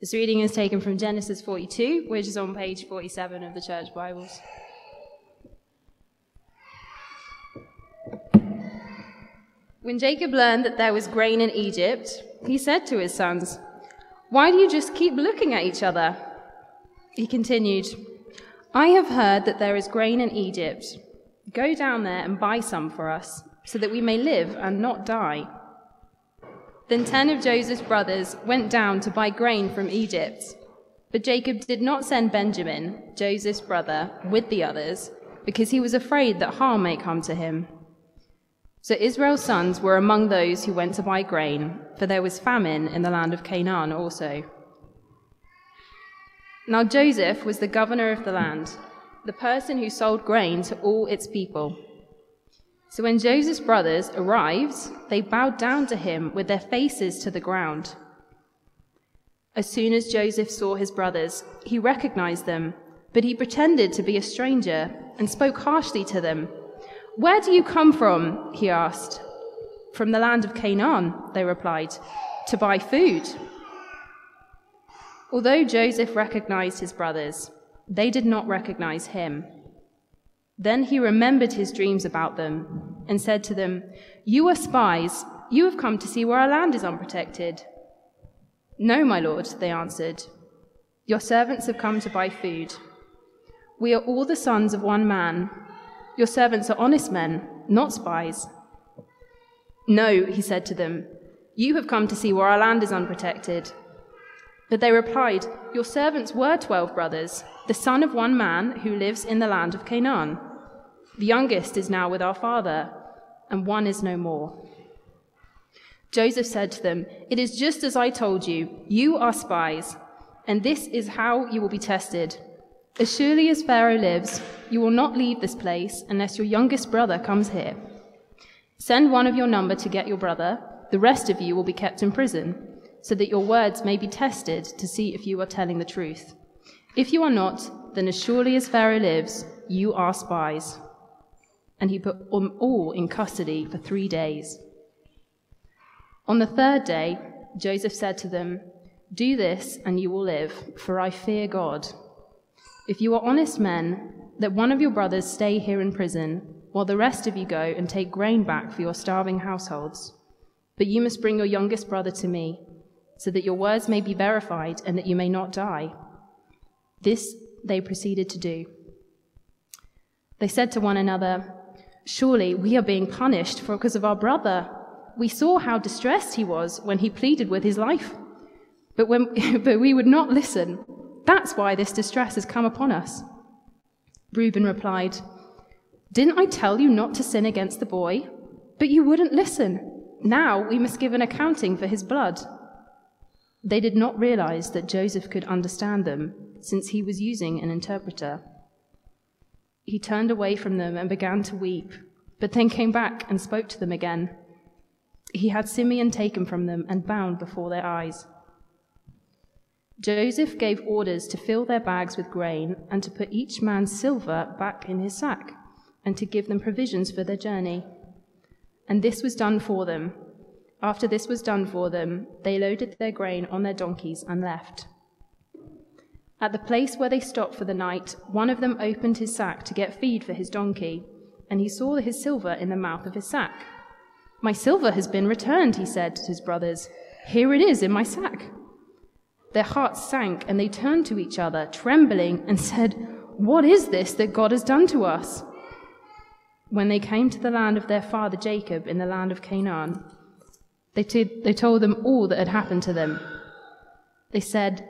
This reading is taken from Genesis 42, which is on page 47 of the Church Bibles. When Jacob learned that there was grain in Egypt, he said to his sons, Why do you just keep looking at each other? He continued, I have heard that there is grain in Egypt. Go down there and buy some for us, so that we may live and not die. Then ten of Joseph's brothers went down to buy grain from Egypt. But Jacob did not send Benjamin, Joseph's brother, with the others, because he was afraid that harm may come to him. So Israel's sons were among those who went to buy grain, for there was famine in the land of Canaan also. Now Joseph was the governor of the land, the person who sold grain to all its people. So when Joseph's brothers arrived, they bowed down to him with their faces to the ground. As soon as Joseph saw his brothers, he recognized them, but he pretended to be a stranger and spoke harshly to them. Where do you come from? he asked. From the land of Canaan, they replied, to buy food. Although Joseph recognized his brothers, they did not recognize him. Then he remembered his dreams about them and said to them, You are spies. You have come to see where our land is unprotected. No, my lord, they answered. Your servants have come to buy food. We are all the sons of one man. Your servants are honest men, not spies. No, he said to them, You have come to see where our land is unprotected. But they replied, Your servants were twelve brothers, the son of one man who lives in the land of Canaan. The youngest is now with our father, and one is no more. Joseph said to them, It is just as I told you, you are spies, and this is how you will be tested. As surely as Pharaoh lives, you will not leave this place unless your youngest brother comes here. Send one of your number to get your brother, the rest of you will be kept in prison so that your words may be tested to see if you are telling the truth. If you are not, then as surely as Pharaoh lives, you are spies. And he put them all in custody for three days. On the third day, Joseph said to them, Do this, and you will live, for I fear God. If you are honest men, let one of your brothers stay here in prison, while the rest of you go and take grain back for your starving households. But you must bring your youngest brother to me so that your words may be verified and that you may not die. This they proceeded to do. They said to one another, Surely we are being punished for because of our brother. We saw how distressed he was when he pleaded with his life. But, when, but we would not listen. That's why this distress has come upon us. Reuben replied, Didn't I tell you not to sin against the boy? But you wouldn't listen. Now we must give an accounting for his blood. They did not realize that Joseph could understand them, since he was using an interpreter. He turned away from them and began to weep, but then came back and spoke to them again. He had Simeon taken from them and bound before their eyes. Joseph gave orders to fill their bags with grain and to put each man's silver back in his sack and to give them provisions for their journey. And this was done for them after this was done for them, they loaded their grain on their donkeys and left. At the place where they stopped for the night, one of them opened his sack to get feed for his donkey, and he saw his silver in the mouth of his sack. My silver has been returned, he said to his brothers. Here it is in my sack. Their hearts sank, and they turned to each other, trembling, and said, What is this that God has done to us? When they came to the land of their father Jacob in the land of Canaan, they, t- they told them all that had happened to them. They said,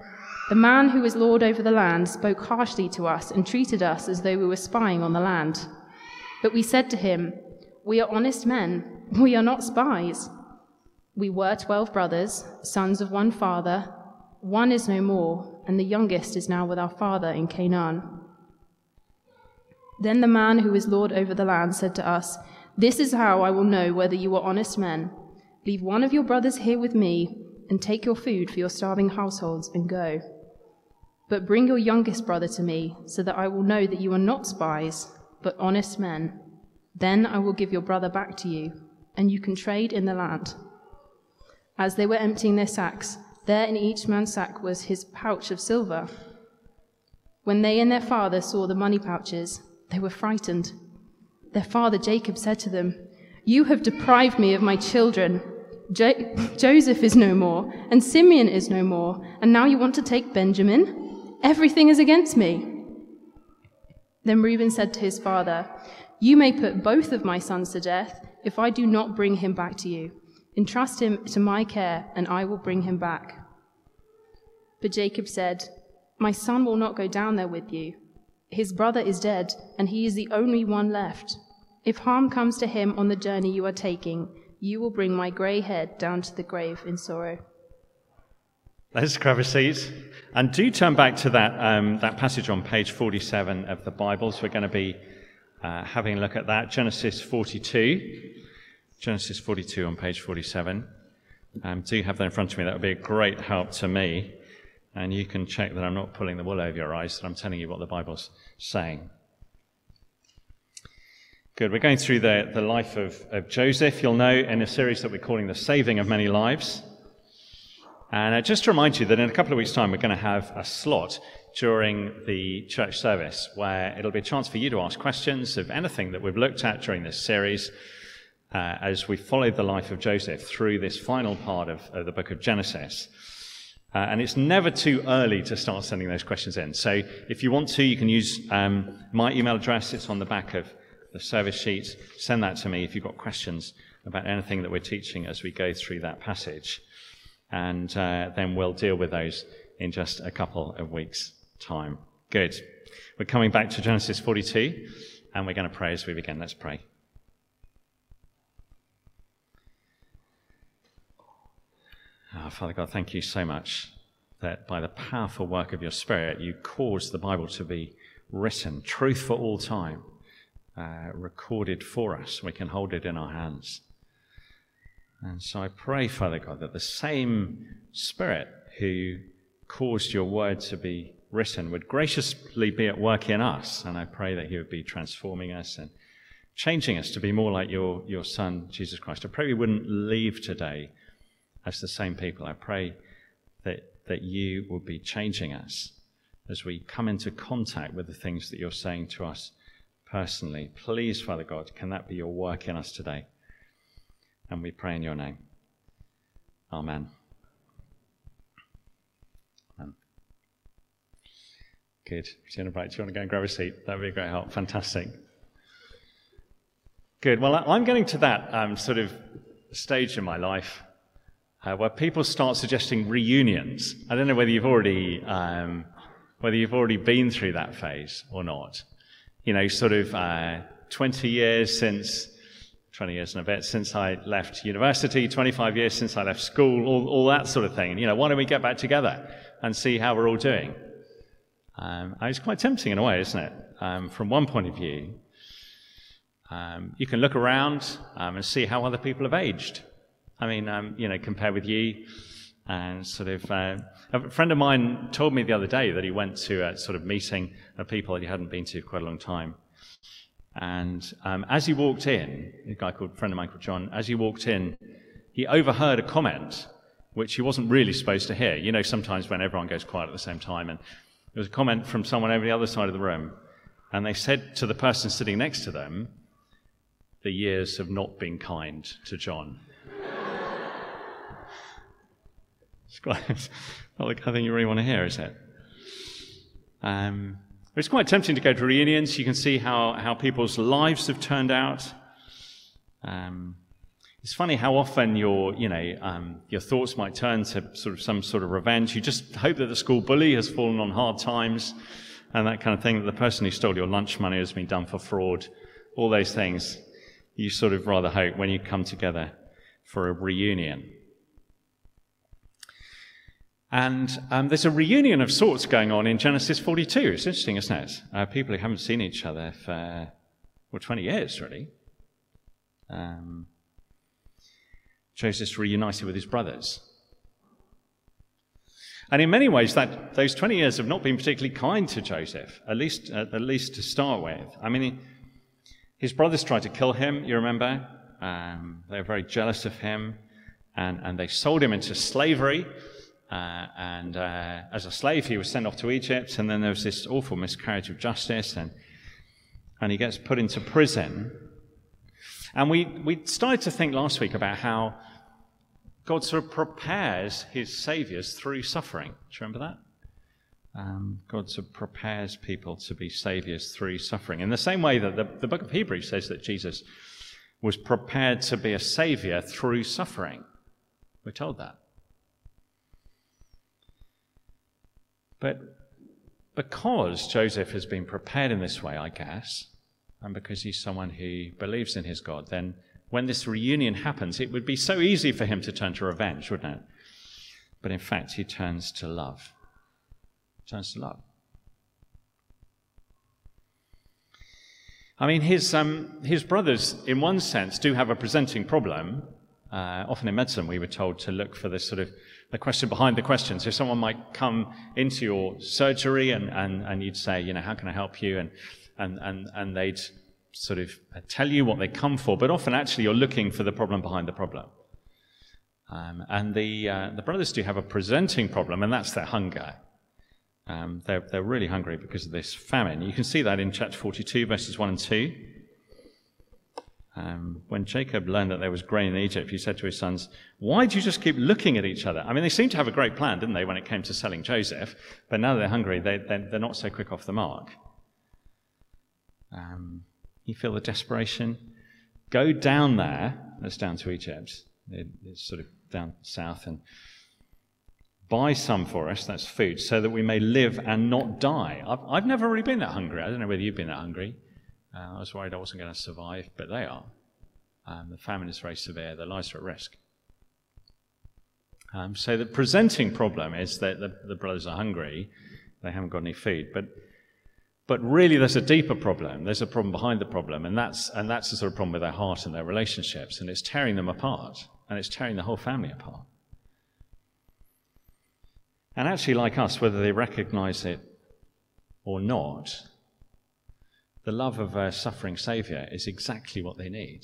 The man who is Lord over the land spoke harshly to us and treated us as though we were spying on the land. But we said to him, We are honest men, we are not spies. We were twelve brothers, sons of one father. One is no more, and the youngest is now with our father in Canaan. Then the man who is Lord over the land said to us, This is how I will know whether you are honest men. Leave one of your brothers here with me, and take your food for your starving households, and go. But bring your youngest brother to me, so that I will know that you are not spies, but honest men. Then I will give your brother back to you, and you can trade in the land. As they were emptying their sacks, There in each man's sack was his pouch of silver. When they and their father saw the money pouches, they were frightened. Their father Jacob said to them, You have deprived me of my children. Jo- Joseph is no more, and Simeon is no more, and now you want to take Benjamin? Everything is against me. Then Reuben said to his father, You may put both of my sons to death if I do not bring him back to you. Entrust him to my care, and I will bring him back. But Jacob said, My son will not go down there with you. His brother is dead, and he is the only one left. If harm comes to him on the journey you are taking, you will bring my grey head down to the grave in sorrow. Let's grab a seat. And do turn back to that, um, that passage on page 47 of the Bibles. We're going to be uh, having a look at that. Genesis 42. Genesis 42 on page 47. Um, do have that in front of me. That would be a great help to me. And you can check that I'm not pulling the wool over your eyes, that I'm telling you what the Bible's saying. Good. We're going through the, the life of, of Joseph. You'll know in a series that we're calling The Saving of Many Lives. And uh, just to remind you that in a couple of weeks' time, we're going to have a slot during the church service where it'll be a chance for you to ask questions of anything that we've looked at during this series uh, as we follow the life of Joseph through this final part of, of the book of Genesis. Uh, and it's never too early to start sending those questions in. So if you want to, you can use um, my email address. It's on the back of the service sheet. Send that to me if you've got questions about anything that we're teaching as we go through that passage and uh, then we'll deal with those in just a couple of weeks' time. Good. We're coming back to Genesis 42, and we're going to pray as we begin. Let's pray. Oh, Father God, thank you so much that by the powerful work of your Spirit, you caused the Bible to be written, truth for all time, uh, recorded for us. We can hold it in our hands. And so I pray, Father God, that the same Spirit who caused your word to be written would graciously be at work in us. And I pray that he would be transforming us and changing us to be more like your, your Son, Jesus Christ. I pray we wouldn't leave today as the same people. I pray that, that you will be changing us as we come into contact with the things that you're saying to us personally. Please, Father God, can that be your work in us today? And we pray in your name. Amen. Amen. Good. Jenna Bright, do you want to go and grab a seat? That would be a great help. Fantastic. Good. Well, I'm getting to that um, sort of stage in my life uh, where people start suggesting reunions. I don't know whether you've already um, whether you've already been through that phase or not. You know, sort of uh, 20 years since 20 years and a bit since I left university, 25 years since I left school, all, all that sort of thing. You know, why don't we get back together and see how we're all doing? Um, it's quite tempting in a way, isn't it? Um, from one point of view, um, you can look around um, and see how other people have aged. I mean, um, you know, compare with you. And sort of, uh, a friend of mine told me the other day that he went to a sort of meeting of people that he hadn't been to for quite a long time. And um, as he walked in, a guy called a friend of mine called John, as he walked in, he overheard a comment which he wasn't really supposed to hear. You know, sometimes when everyone goes quiet at the same time, and there was a comment from someone over the other side of the room, and they said to the person sitting next to them, "The years have not been kind to John." it's quite not the kind of thing you really want to hear, is it? Um, it's quite tempting to go to reunions. You can see how, how people's lives have turned out. Um, it's funny how often your, you know, um, your thoughts might turn to sort of some sort of revenge. You just hope that the school bully has fallen on hard times and that kind of thing, that the person who stole your lunch money has been done for fraud. All those things you sort of rather hope when you come together for a reunion. And um, there's a reunion of sorts going on in Genesis 42. It's interesting, isn't it? Uh, people who haven't seen each other for, well, 20 years, really. Um, Joseph's reunited with his brothers. And in many ways, that, those 20 years have not been particularly kind to Joseph, at least, uh, at least to start with. I mean, he, his brothers tried to kill him, you remember? Um, they were very jealous of him, and, and they sold him into slavery Uh, and uh, as a slave, he was sent off to Egypt, and then there was this awful miscarriage of justice, and, and he gets put into prison. And we, we started to think last week about how God sort of prepares his saviors through suffering. Do you remember that? Um, God sort of prepares people to be saviors through suffering. In the same way that the, the book of Hebrews says that Jesus was prepared to be a savior through suffering. We're told that. But because Joseph has been prepared in this way, I guess, and because he's someone who believes in his God, then when this reunion happens, it would be so easy for him to turn to revenge, wouldn't it? But in fact, he turns to love. He turns to love. I mean, his, um, his brothers, in one sense, do have a presenting problem. Uh, often in medicine, we were told to look for this sort of the question behind the question. So someone might come into your surgery and, and, and you'd say, you know, how can I help you? And, and, and, and they'd sort of tell you what they come for, but often actually you're looking for the problem behind the problem. Um, and the, uh, the brothers do have a presenting problem, and that's their hunger. Um, they're, they're really hungry because of this famine. You can see that in chapter 42, verses 1 and 2. Um, when Jacob learned that there was grain in Egypt, he said to his sons, Why do you just keep looking at each other? I mean, they seemed to have a great plan, didn't they, when it came to selling Joseph? But now they're hungry, they, they're, they're not so quick off the mark. Um, you feel the desperation? Go down there, that's down to Egypt, it's sort of down south, and buy some for us, that's food, so that we may live and not die. I've, I've never really been that hungry. I don't know whether you've been that hungry. Uh, I was worried I wasn't going to survive, but they are. Um, the famine is very severe, their lives are at risk. Um, so the presenting problem is that the, the, brothers are hungry, they haven't got any food. But, but really, there's a deeper problem. There's a problem behind the problem, and that's, and that's the sort of problem with their heart and their relationships, and it's tearing them apart, and it's tearing the whole family apart. And actually, like us, whether they recognize it or not, the love of a suffering Saviour is exactly what they need.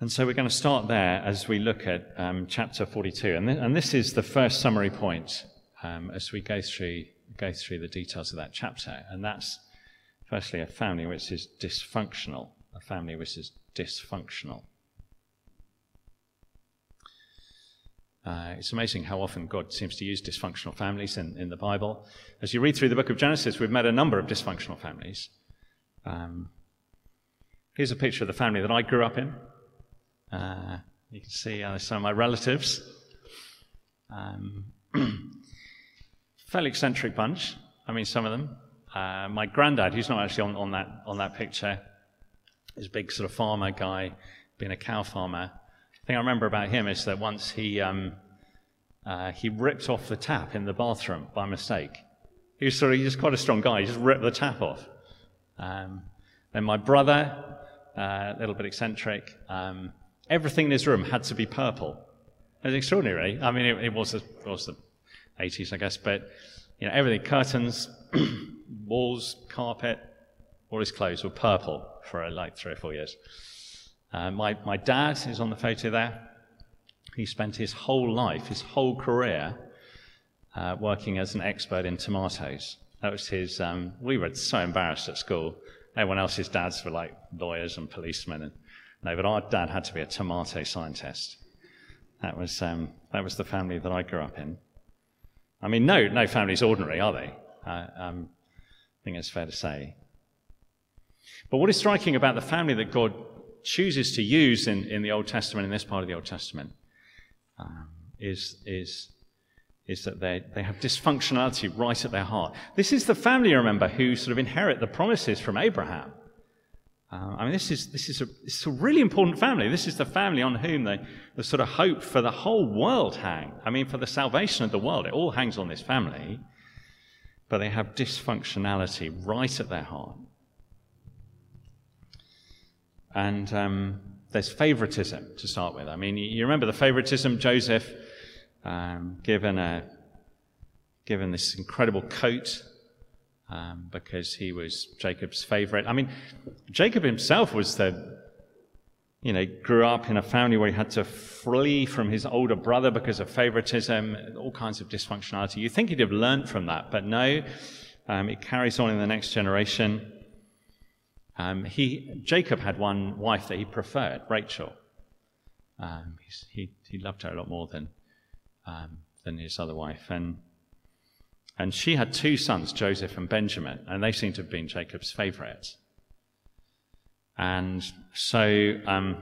And so we're going to start there as we look at um, chapter 42. And, th- and, this is the first summary point um, as we go through, go through the details of that chapter. And that's, firstly, a family which is dysfunctional. A family which is dysfunctional. Uh, it's amazing how often God seems to use dysfunctional families in, in the Bible. As you read through the book of Genesis, we've met a number of dysfunctional families. Um, here's a picture of the family that I grew up in. Uh, you can see uh, some of my relatives. Um, fairly eccentric bunch. I mean, some of them. Uh, my granddad, who's not actually on, on, that, on that picture, is a big sort of farmer guy, being a cow farmer thing I remember about him is that once he, um, uh, he ripped off the tap in the bathroom by mistake. He was sort of, he's quite a strong guy. He just ripped the tap off. Um, then my brother, uh, a little bit eccentric, um, everything in his room had to be purple. It was extraordinary. I mean, it, it was, the, it was the 80s, I guess, but you know, everything, curtains, walls, carpet, all his clothes were purple for like three or four years. Uh, my, my dad is on the photo there. He spent his whole life, his whole career, uh, working as an expert in tomatoes. That was his. Um, we were so embarrassed at school. Everyone else's dads were like lawyers and policemen, and no, but our dad had to be a tomato scientist. That was um, that was the family that I grew up in. I mean, no, no family's ordinary, are they? Uh, um, I think it's fair to say. But what is striking about the family that God chooses to use in, in the Old Testament, in this part of the Old Testament, um, is, is, is that they, they have dysfunctionality right at their heart. This is the family, remember, who sort of inherit the promises from Abraham. Uh, I mean, this is, this, is a, is a really important family. This is the family on whom the, the sort of hope for the whole world hang. I mean, for the salvation of the world, it all hangs on this family. But they have dysfunctionality right at their heart. And um, there's favoritism to start with. I mean, you remember the favoritism Joseph um, given a given this incredible coat um, because he was Jacob's favorite. I mean, Jacob himself was the you know, grew up in a family where he had to flee from his older brother because of favoritism, all kinds of dysfunctionality. You think he'd have learned from that, but no, um, it carries on in the next generation. Um, he, Jacob had one wife that he preferred, Rachel. Um, he, he loved her a lot more than, um, than his other wife. And, and she had two sons, Joseph and Benjamin, and they seem to have been Jacob's favorites. And so um,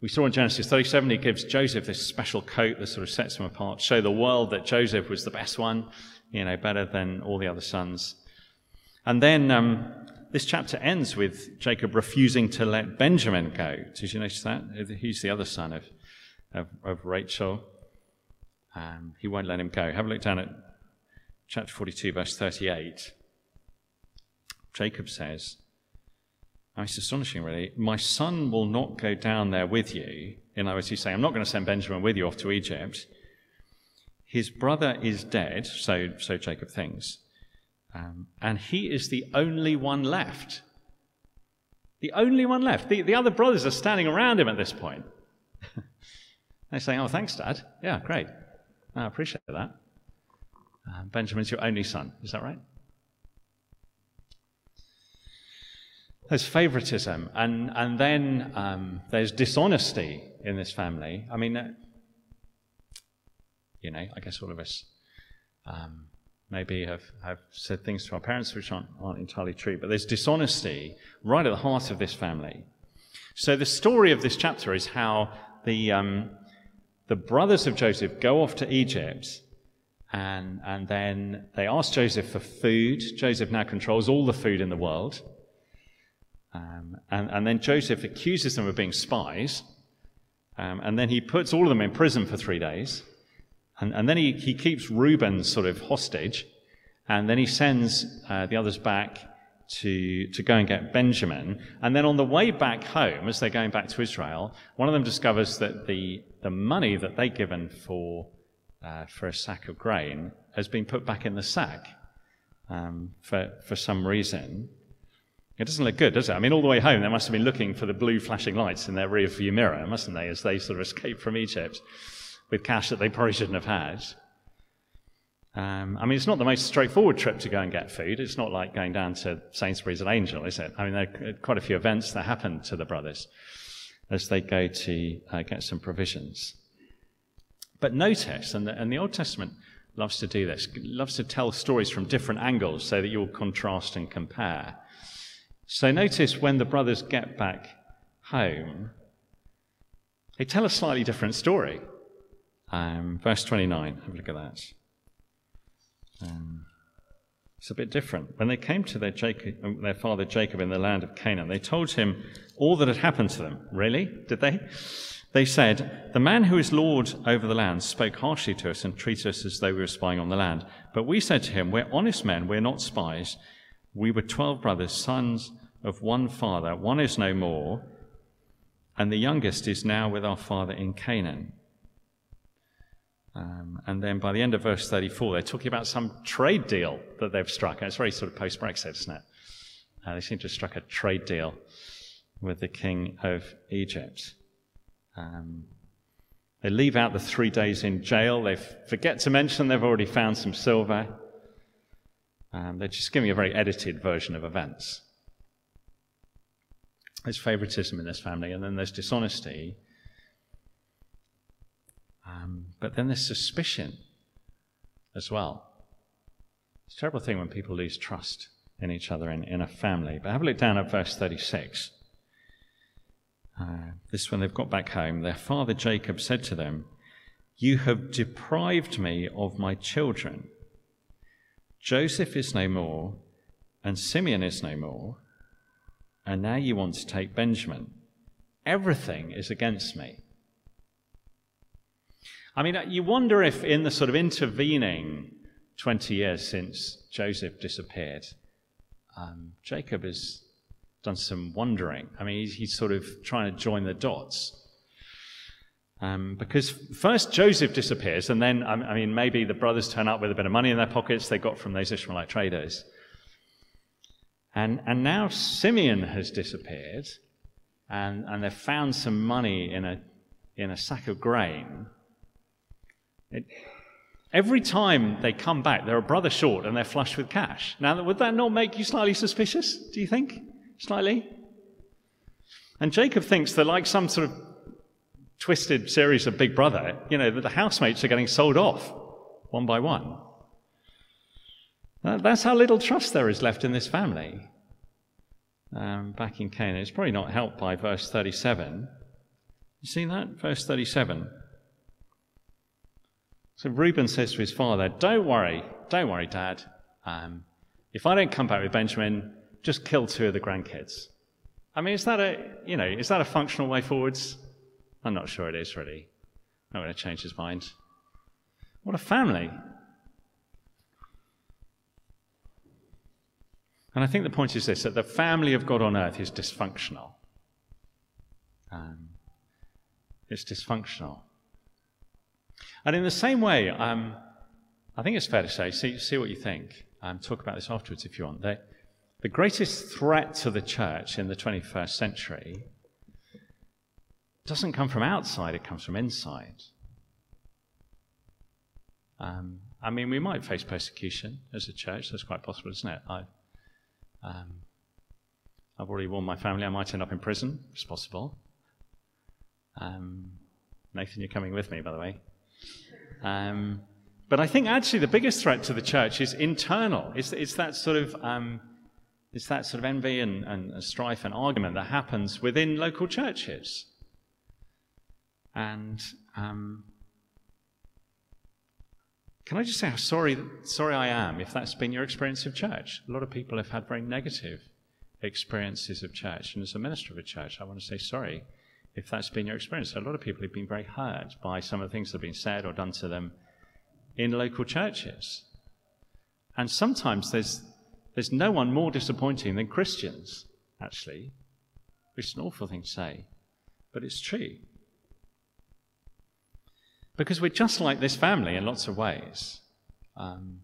we saw in Genesis 37, he gives Joseph this special coat that sort of sets him apart, show the world that Joseph was the best one, you know, better than all the other sons. And then um, this chapter ends with Jacob refusing to let Benjamin go. Did you notice that? He's the other son of, of, of Rachel. Um, he won't let him go. Have a look down at chapter 42, verse 38. Jacob says, oh, it's astonishing, really. My son will not go down there with you. In other words, he's saying, I'm not going to send Benjamin with you off to Egypt. His brother is dead, so, so Jacob thinks. Um, and he is the only one left. The only one left. The, the other brothers are standing around him at this point. They're saying, Oh, thanks, Dad. Yeah, great. I appreciate that. Uh, Benjamin's your only son. Is that right? There's favoritism, and, and then um, there's dishonesty in this family. I mean, uh, you know, I guess all of us um, maybe have, have said things to our parents which aren't, aren't entirely true, but there's dishonesty right at the heart of this family. So the story of this chapter is how the, um, the brothers of Joseph go off to Egypt and, and then they ask Joseph for food. Joseph now controls all the food in the world. Um, and, and, then Joseph accuses them of being spies. Um, and then he puts all of them in prison for three days. And, and then he, he keeps Reuben sort of hostage, and then he sends uh, the others back to, to go and get Benjamin. And then on the way back home, as they're going back to Israel, one of them discovers that the, the money that they'd given for, uh, for a sack of grain has been put back in the sack um, for, for some reason. It doesn't look good, does it? I mean, all the way home, they must have been looking for the blue flashing lights in their rear view mirror, mustn't they, as they sort of escape from Egypt with cash that they probably shouldn't have had. Um, I mean, it's not the most straightforward trip to go and get food. It's not like going down to Sainsbury's and Angel, is it? I mean, there are quite a few events that happen to the brothers as they go to uh, get some provisions. But notice, and the, and the Old Testament loves to do this, loves to tell stories from different angles so that you'll contrast and compare. So notice when the brothers get back home, they tell a slightly different story. Um, verse 29, have a look at that. Um, it's a bit different. When they came to their, Jacob, um, their father Jacob in the land of Canaan, they told him all that had happened to them. Really? Did they? They said, The man who is Lord over the land spoke harshly to us and treated us as though we were spying on the land. But we said to him, We're honest men, we're not spies. We were twelve brothers, sons of one father. One is no more, and the youngest is now with our father in Canaan. Um, and then by the end of verse 34, they're talking about some trade deal that they've struck. And it's very sort of post Brexit, isn't it? Uh, they seem to have struck a trade deal with the king of Egypt. Um, they leave out the three days in jail. They forget to mention they've already found some silver. Um, they're just giving a very edited version of events. There's favoritism in this family, and then there's dishonesty. Um, but then there's suspicion as well. It's a terrible thing when people lose trust in each other in, in a family. But have a look down at verse 36. Uh, this when they've got back home, their father Jacob said to them, You have deprived me of my children. Joseph is no more, and Simeon is no more, and now you want to take Benjamin. Everything is against me. I mean, you wonder if in the sort of intervening 20 years since Joseph disappeared, um, Jacob has done some wondering. I mean, he's, he's, sort of trying to join the dots. Um, because first Joseph disappears, and then, I mean, maybe the brothers turn up with a bit of money in their pockets they got from those Ishmaelite traders. And, and now Simeon has disappeared, and, and they've found some money in a, in a sack of grain, it, every time they come back, they're a brother short and they're flush with cash. Now, would that not make you slightly suspicious, do you think? Slightly? And Jacob thinks that, like some sort of twisted series of Big Brother, you know, that the housemates are getting sold off one by one. That's how little trust there is left in this family. Um, back in Canaan. It's probably not helped by verse 37. You see that? Verse 37. So Reuben says to his father, Don't worry, don't worry, Dad. Um, if I don't come back with Benjamin, just kill two of the grandkids. I mean, is that a, you know, is that a functional way forwards? I'm not sure it is really. I'm going to change his mind. What a family. And I think the point is this that the family of God on earth is dysfunctional. Um, it's dysfunctional. And in the same way, um, I think it's fair to say, see, see what you think. Um, talk about this afterwards if you want. The, the greatest threat to the church in the 21st century doesn't come from outside, it comes from inside. Um, I mean, we might face persecution as a church. That's quite possible, isn't it? I, um, I've already warned my family I might end up in prison. It's possible. Um, Nathan, you're coming with me, by the way. Um, but I think actually the biggest threat to the church is internal. It's, it's that sort of um, it's that sort of envy and, and strife and argument that happens within local churches. And um, can I just say how sorry, sorry I am if that's been your experience of church? A lot of people have had very negative experiences of church. And as a minister of a church, I want to say sorry if that's been your experience. A lot of people have been very hurt by some of the things that have been said or done to them in local churches. And sometimes there's, there's no one more disappointing than Christians, actually, which is an awful thing to say, but it's true. Because we're just like this family in lots of ways. Um,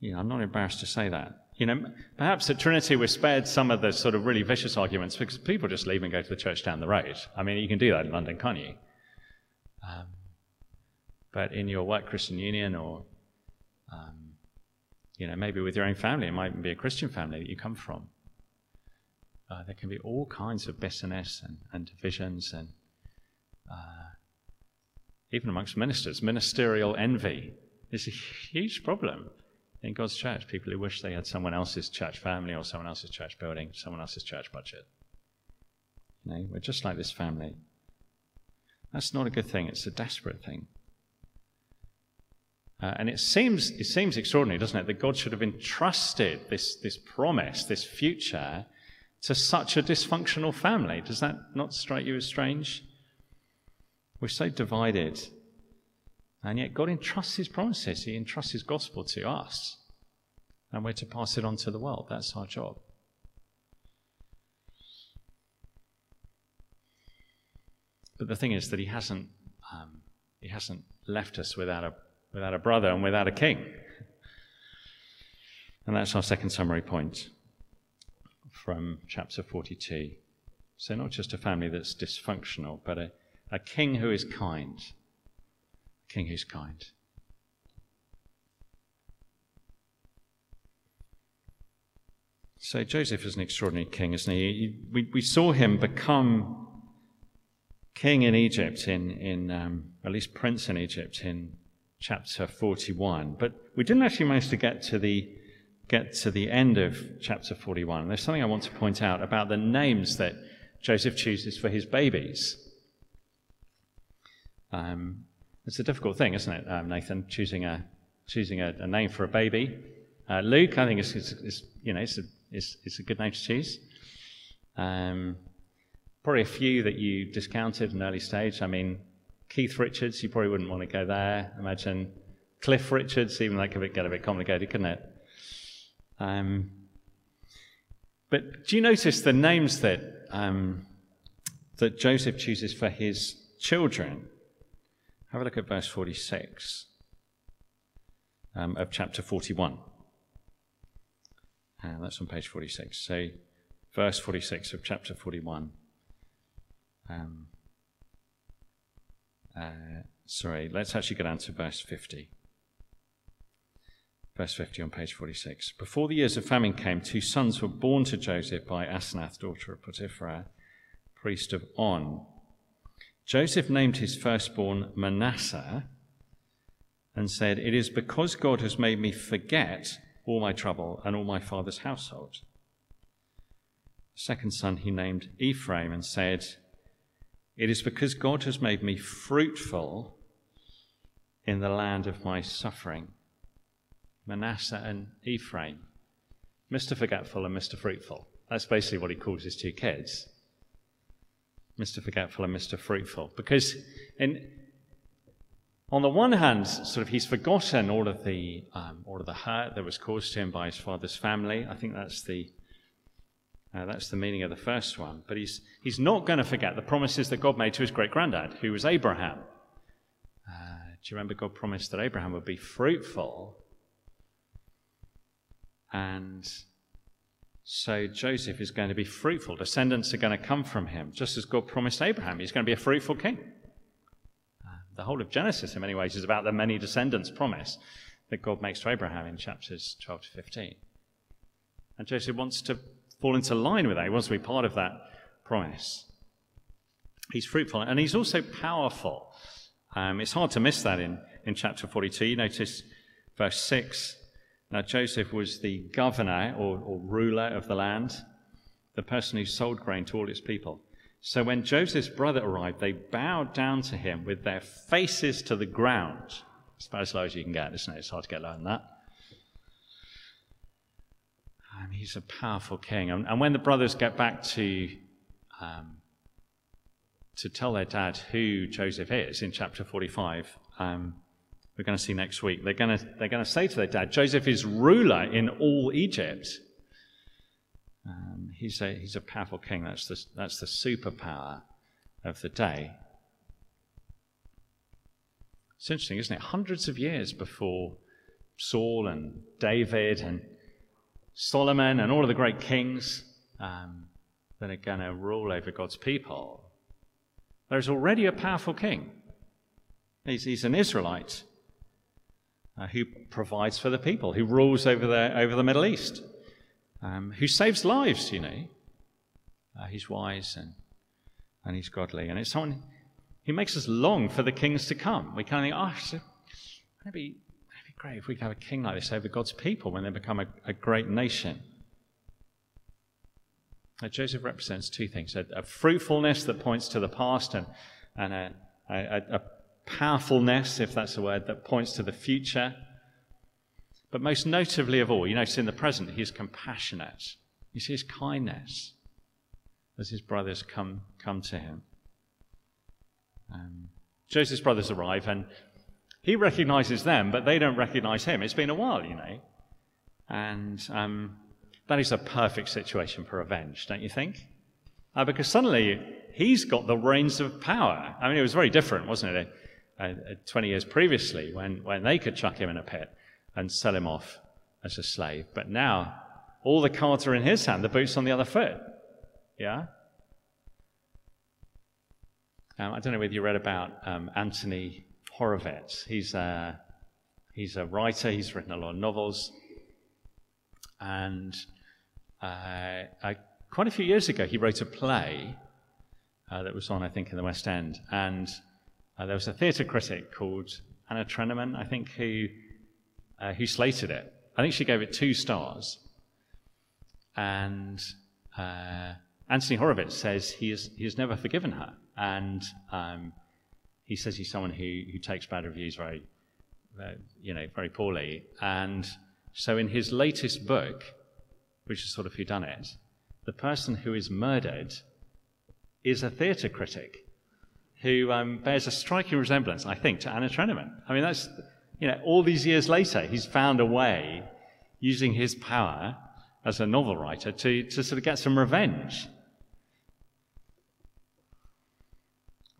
you know, I'm not embarrassed to say that. You know, perhaps at Trinity we're spared some of the sort of really vicious arguments because people just leave and go to the church down the road. I mean, you can do that in London, can't you? Um, but in your work Christian union or, um, you know, maybe with your own family, it might be a Christian family that you come from. Uh, there can be all kinds of bitterness and, and divisions and uh, even amongst ministers, ministerial envy is a huge problem in God's church. People who wish they had someone else's church family or someone else's church building, someone else's church budget. You know, we're just like this family. That's not a good thing, it's a desperate thing. Uh, and it seems, it seems extraordinary, doesn't it, that God should have entrusted this, this promise, this future, to such a dysfunctional family. Does that not strike you as strange? We're so divided. And yet God entrusts his promises, he entrusts his gospel to us. And we're to pass it on to the world. That's our job. But the thing is that he hasn't, um, he hasn't left us without a, without a brother and without a king. And that's our second summary point from chapter 42. So, not just a family that's dysfunctional, but a, a king who is kind. King who's kind. So Joseph is an extraordinary king, isn't he? We, we saw him become king in Egypt, in, in um, at least prince in Egypt, in chapter 41. But we didn't actually manage to get to the get to the end of chapter 41. There's something I want to point out about the names that Joseph chooses for his babies. Um, it's a difficult thing, isn't it, um, Nathan? Choosing a choosing a, a name for a baby. Uh, Luke, I think, is, is, is you know, it's a, is, is a good name to choose. Um, probably a few that you discounted in an early stage. I mean, Keith Richards, you probably wouldn't want to go there. Imagine Cliff Richards, even that could get a bit complicated, couldn't it? Um, but do you notice the names that um, that Joseph chooses for his children? Have a look at verse 46 um, of chapter 41. And uh, that's on page 46. So, verse 46 of chapter 41. Um, uh, sorry, let's actually go down to verse 50. Verse 50 on page 46. Before the years of famine came, two sons were born to Joseph by Asenath, daughter of Potiphar, priest of On. Joseph named his firstborn Manasseh and said, It is because God has made me forget all my trouble and all my father's household. Second son he named Ephraim and said, It is because God has made me fruitful in the land of my suffering. Manasseh and Ephraim. Mr. Forgetful and Mr. Fruitful. That's basically what he calls his two kids. Mr. Forgetful and Mr. Fruitful. Because in, on the one hand, sort of he's forgotten all of the um, all of the hurt that was caused to him by his father's family. I think that's the uh, that's the meaning of the first one. But he's he's not going to forget the promises that God made to his great granddad, who was Abraham. Uh, do you remember God promised that Abraham would be fruitful and so Joseph is going to be fruitful. Descendants are going to come from him, just as God promised Abraham. He's going to be a fruitful king. Uh, the whole of Genesis, in many ways, is about the many descendants promise that God makes to Abraham in chapters 12 to 15. And Joseph wants to fall into line with that. He wants to be part of that promise. He's fruitful and he's also powerful. Um, it's hard to miss that in, in chapter 42. You notice verse 6 now, Joseph was the governor or, or ruler of the land, the person who sold grain to all its people. So when Joseph's brother arrived, they bowed down to him with their faces to the ground. It's about as low as you can get, isn't it? It's hard to get lower than that. And he's a powerful king. And, and when the brothers get back to, um, to tell their dad who Joseph is in chapter 45, um, we're going to see next week. They're going to, they're going to say to their dad, Joseph is ruler in all Egypt. Um, he's, a, he's a powerful king. That's the, that's the superpower of the day. It's interesting, isn't it? Hundreds of years before Saul and David and Solomon and all of the great kings um, that are going to rule over God's people, there's already a powerful king. He's, he's an Israelite uh, who provides for the people, who rules over the, over the Middle East, um, who saves lives, you know. Uh, he's wise and, and he's godly. And it's someone who makes us long for the kings to come. We kind of think, oh, it'd be, it'd be great if we could have a king like this over God's people when they become a, a great nation. Now, Joseph represents two things a, a, fruitfulness that points to the past and, and a, a powerfulness, if that's a word, that points to the future. But most notably of all, you notice in the present, he is compassionate. You see his kindness as his brothers come, come to him. Um, Joseph's brothers arrive and he recognizes them, but they don't recognize him. It's been a while, you know. And um, that is a perfect situation for revenge, don't you think? Uh, because suddenly he's got the reins of power. I mean, it was very different, wasn't it? Uh, 20 years previously when, when they could chuck him in a pit and sell him off as a slave. But now, all the cards are in his hand, the boot's on the other foot. Yeah? Um, I don't know whether you read about um, Anthony Horowitz. He's a, he's a writer, he's written a lot of novels. And uh, I, quite a few years ago, he wrote a play uh, that was on, I think, in the West End. And uh, there was a theatre critic called Anna Treneman, I think, who, uh, who slated it. I think she gave it two stars. And uh, Anthony Horowitz says he has, he has never forgiven her. And um, he says he's someone who, who takes bad reviews very, uh, you know, very poorly. And so in his latest book, which is sort of who done it, the person who is murdered is a theatre critic who um, bears a striking resemblance, I think, to Anna Treneman. I mean, that's, you know, all these years later, he's found a way, using his power as a novel writer, to, to sort of get some revenge.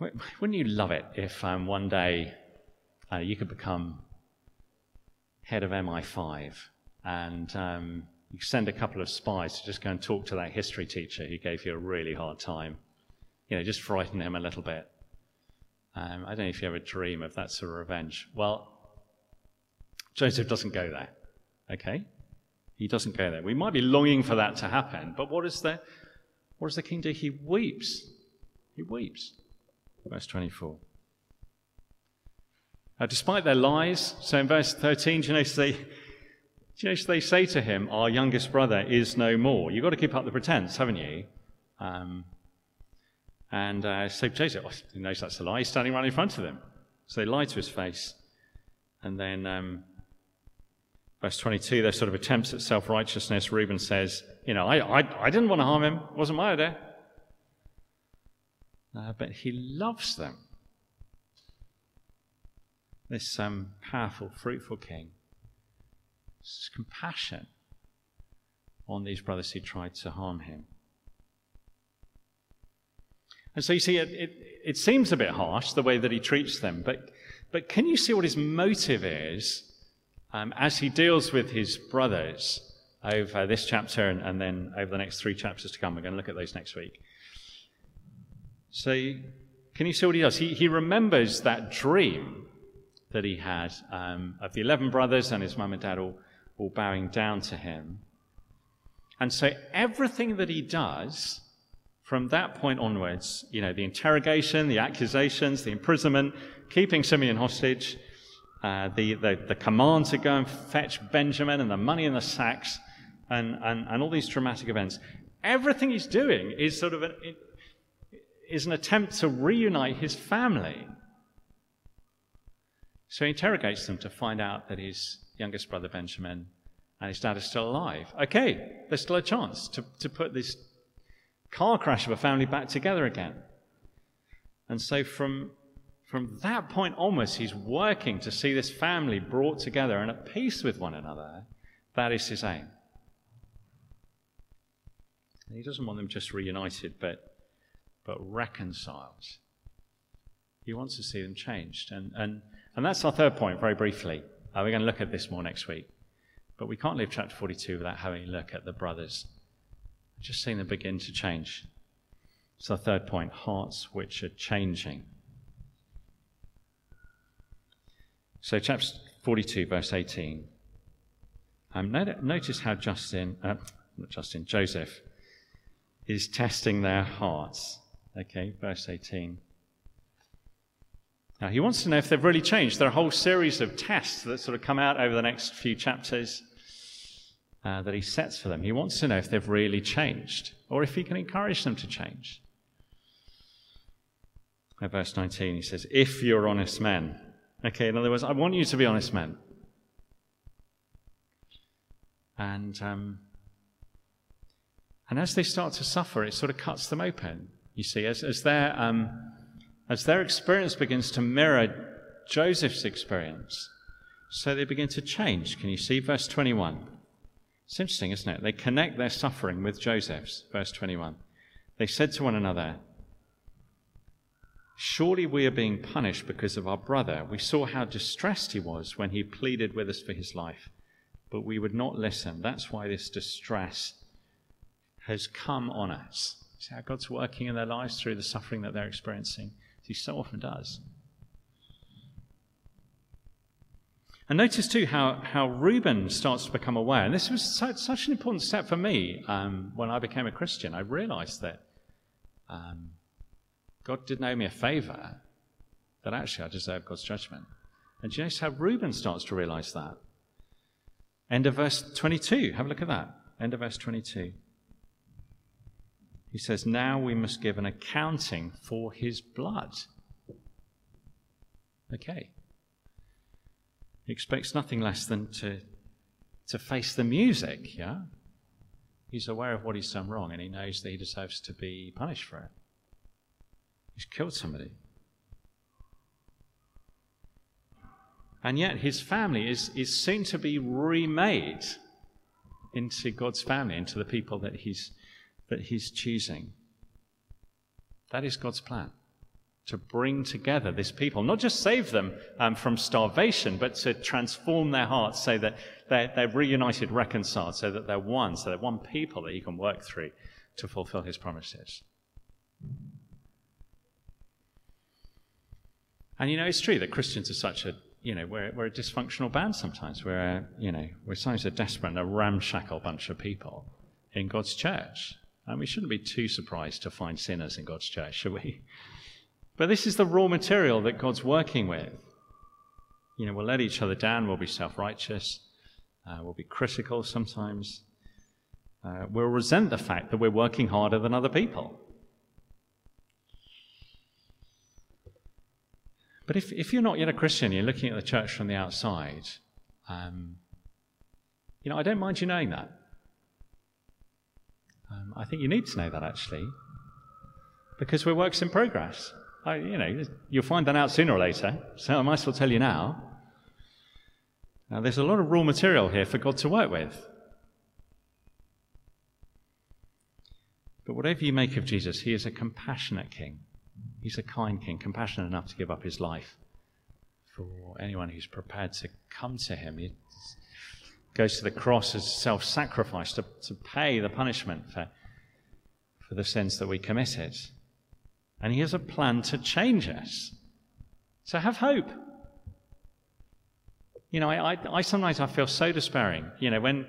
Wouldn't you love it if um, one day uh, you could become head of MI5 and um, you send a couple of spies to just go and talk to that history teacher who gave you a really hard time you know, just frighten him a little bit. Um, I don't know if you ever dream of that sort of revenge. Well, Joseph doesn't go there. Okay? He doesn't go there. We might be longing for that to happen, but what is the, what does the king do? He weeps. He weeps. Verse 24. Now, despite their lies, so in verse 13, do you notice they, do you notice they say to him, Our youngest brother is no more. You've got to keep up the pretense, haven't you? Um, and uh, so Joseph, oh, he knows that's a lie. He's standing right in front of them. So they lie to his face. And then um, verse 22, their sort of attempts at self righteousness, Reuben says, You know, I, I, I, didn't want to harm him. It wasn't my idea. Uh, but he loves them. This um, powerful, fruitful king. This compassion on these brothers who tried to harm him. And so you see, it, it, it seems a bit harsh the way that he treats them, but, but can you see what his motive is um, as he deals with his brothers over this chapter and, and, then over the next three chapters to come? We're going to look at those next week. So, can you see what he does? He, he remembers that dream that he had um, of the 11 brothers and his mum and dad all, all bowing down to him. And so, everything that he does from that point onwards, you know, the interrogation, the accusations, the imprisonment, keeping Simeon hostage, uh, the, the, the, command to go and fetch Benjamin and the money in the sacks, and, and, and all these dramatic events. Everything he's doing is sort of an, is an attempt to reunite his family. So he interrogates them to find out that his youngest brother Benjamin and his dad are still alive. Okay, there's still a chance to, to put this car crash of a family back together again. And so from, from that point onwards, he's working to see this family brought together and at peace with one another. That is his aim. And he doesn't want them just reunited, but, but reconciled. He wants to see them changed. And, and, and that's our third point, very briefly. Uh, we're going to look at this more next week. But we can't leave chapter 42 without having a look at the brothers just seeing them begin to change. So, third point hearts which are changing. So, chapter 42, verse 18. Um, notice how Justin, uh, not Justin, Joseph is testing their hearts. Okay, verse 18. Now, he wants to know if they've really changed. There are a whole series of tests that sort of come out over the next few chapters uh, that he sets for them. He wants to know if they've really changed or if he can encourage them to change. At verse 19, he says, If you're honest men. Okay, in other words, I want you to be honest men. And, um, and as they start to suffer, it sort of cuts them open. You see, as, as, their, um, as their experience begins to mirror Joseph's experience, so they begin to change. Can you see verse 21? It's interesting, isn't it? They connect their suffering with Joseph's. Verse 21. They said to one another, Surely we are being punished because of our brother. We saw how distressed he was when he pleaded with us for his life, but we would not listen. That's why this distress has come on us. See how God's working in their lives through the suffering that they're experiencing? He so often does. And notice too how, how Reuben starts to become aware. And this was so, such an important step for me um, when I became a Christian. I realized that um, God didn't owe me a favor, that actually I deserved God's judgment. And do you notice how Reuben starts to realize that? End of verse 22. Have a look at that. End of verse 22. He says, Now we must give an accounting for his blood. Okay. He expects nothing less than to, to face the music, yeah? He's aware of what he's done wrong and he knows that he deserves to be punished for it. He's killed somebody. And yet his family is, is soon to be remade into God's family, into the people that he's, that he's choosing. That is God's plan to bring together this people, not just save them um, from starvation, but to transform their hearts so that they're, they're, reunited, reconciled, so that they're one, so they're one people that he can work through to fulfill his promises. And you know, it's true that Christians are such a, you know, we're, we're a dysfunctional band sometimes. We're, a, you know, we're sometimes a desperate and a ramshackle bunch of people in God's church. And we shouldn't be too surprised to find sinners in God's church, should we? But this is the raw material that God's working with. You know, we'll let each other down, we'll be self righteous, uh, we'll be critical sometimes. Uh, we'll resent the fact that we're working harder than other people. But if, if you're not yet a Christian, you're looking at the church from the outside, um, you know, I don't mind you knowing that. Um, I think you need to know that actually, because we're works in progress. I, you know, you'll find that out sooner or later, so I might as well tell you now. Now, there's a lot of raw material here for God to work with. But whatever you make of Jesus, he is a compassionate king. He's a kind king, compassionate enough to give up his life for anyone who's prepared to come to him. He goes to the cross as self sacrifice to, to pay the punishment for, for the sins that we committed. And he has a plan to change us. So have hope. You know, I, I, I sometimes I feel so despairing. You know, when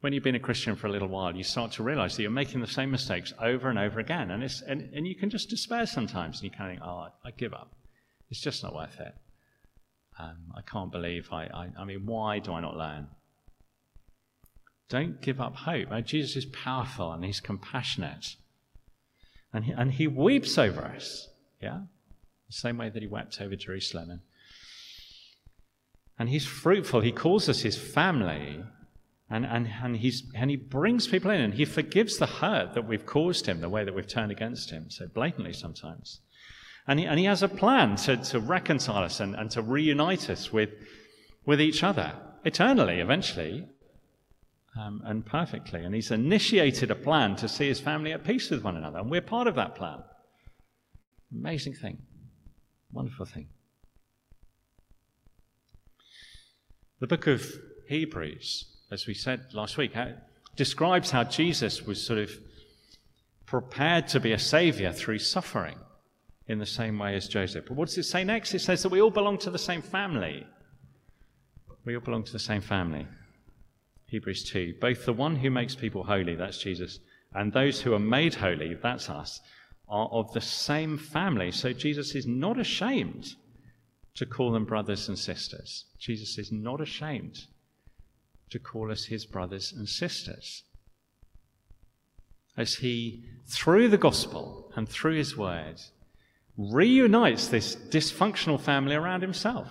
when you've been a Christian for a little while, you start to realize that you're making the same mistakes over and over again. And, it's, and, and you can just despair sometimes. And you kind of think, oh, I, give up. It's just not worth it. Um, I can't believe I, I, I mean, why do I not learn? Don't give up hope. Jesus is powerful and he's compassionate. And he, and he weeps over us. Yeah? The same way that he wept over Jerusalem. And, and he's fruitful. He calls us his family. And, and, and, he's, and he brings people in and he forgives the hurt that we've caused him, the way that we've turned against him, so blatantly sometimes. And he, and he has a plan to, to reconcile us and, and to reunite us with, with each other eternally, eventually, um, and perfectly. And he's initiated a plan to see his family at peace with one another. And we're part of that plan. Amazing thing. Wonderful thing. The book of Hebrews as we said last week, describes how Jesus was sort of prepared to be a savior through suffering in the same way as Joseph. But what does it say next? It says that we all belong to the same family. We all belong to the same family. Hebrews 2. Both the one who makes people holy, that's Jesus, and those who are made holy, that's us, are of the same family. So Jesus is not ashamed to call them brothers and sisters. Jesus is not ashamed to call us his brothers and sisters. As he, through the gospel and through his word, reunites this dysfunctional family around himself.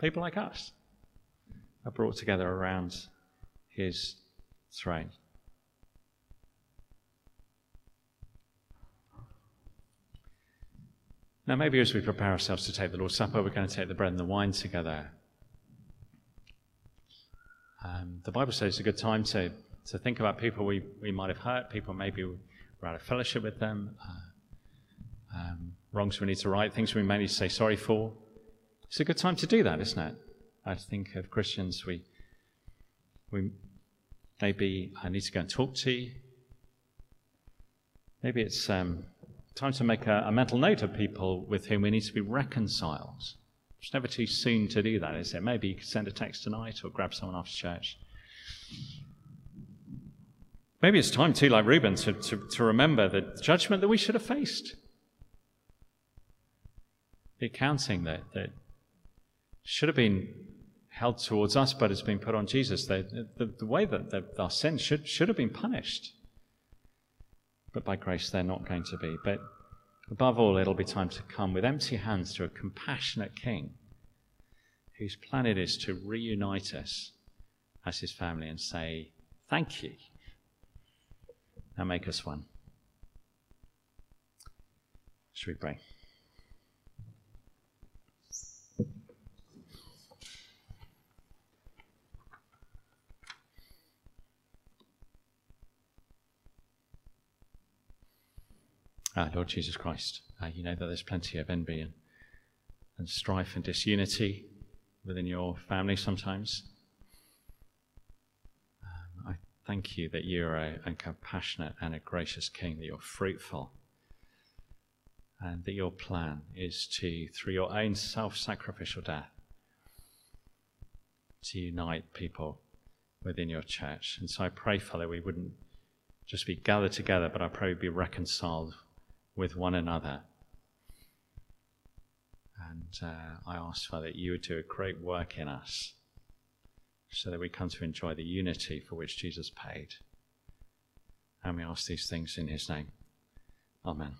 People like us are brought together around his throne. Now, maybe as we prepare ourselves to take the Lord's Supper, we're going to take the bread and the wine together. Um, the Bible says it's a good time to, to think about people we, we might have hurt, people maybe we're out of fellowship with them, uh, um, wrongs we need to right, things we may need to say sorry for. It's a good time to do that, isn't it? I think of Christians we, we maybe I need to go and talk to. You. Maybe it's um, time to make a, a mental note of people with whom we need to be reconciled. It's never too soon to do that, is it? Maybe you could send a text tonight or grab someone after church. Maybe it's time too, like Reuben, to, to, to remember the judgment that we should have faced. The accounting that, that should have been held towards us but it's been put on Jesus. The, the, the way that our sins should, should have been punished. But by grace, they're not going to be. But Above all, it'll be time to come with empty hands to a compassionate King whose plan it is to reunite us as his family and say, Thank you. Now make us one. Should we pray? Ah, Lord Jesus Christ, uh, you know that there's plenty of envy and, and strife and disunity within your family sometimes. Um, I thank you that you're a, a, compassionate and a gracious King, that you're fruitful, and that your plan is to, through your own self sacrificial death, to unite people within your church. And so I pray, Father, we wouldn't just be gathered together, but I pray we'd be reconciled with one another. And uh, I ask, Father, that you would do a great work in us so that we come to enjoy the unity for which Jesus paid. And we ask these things in his name. Amen.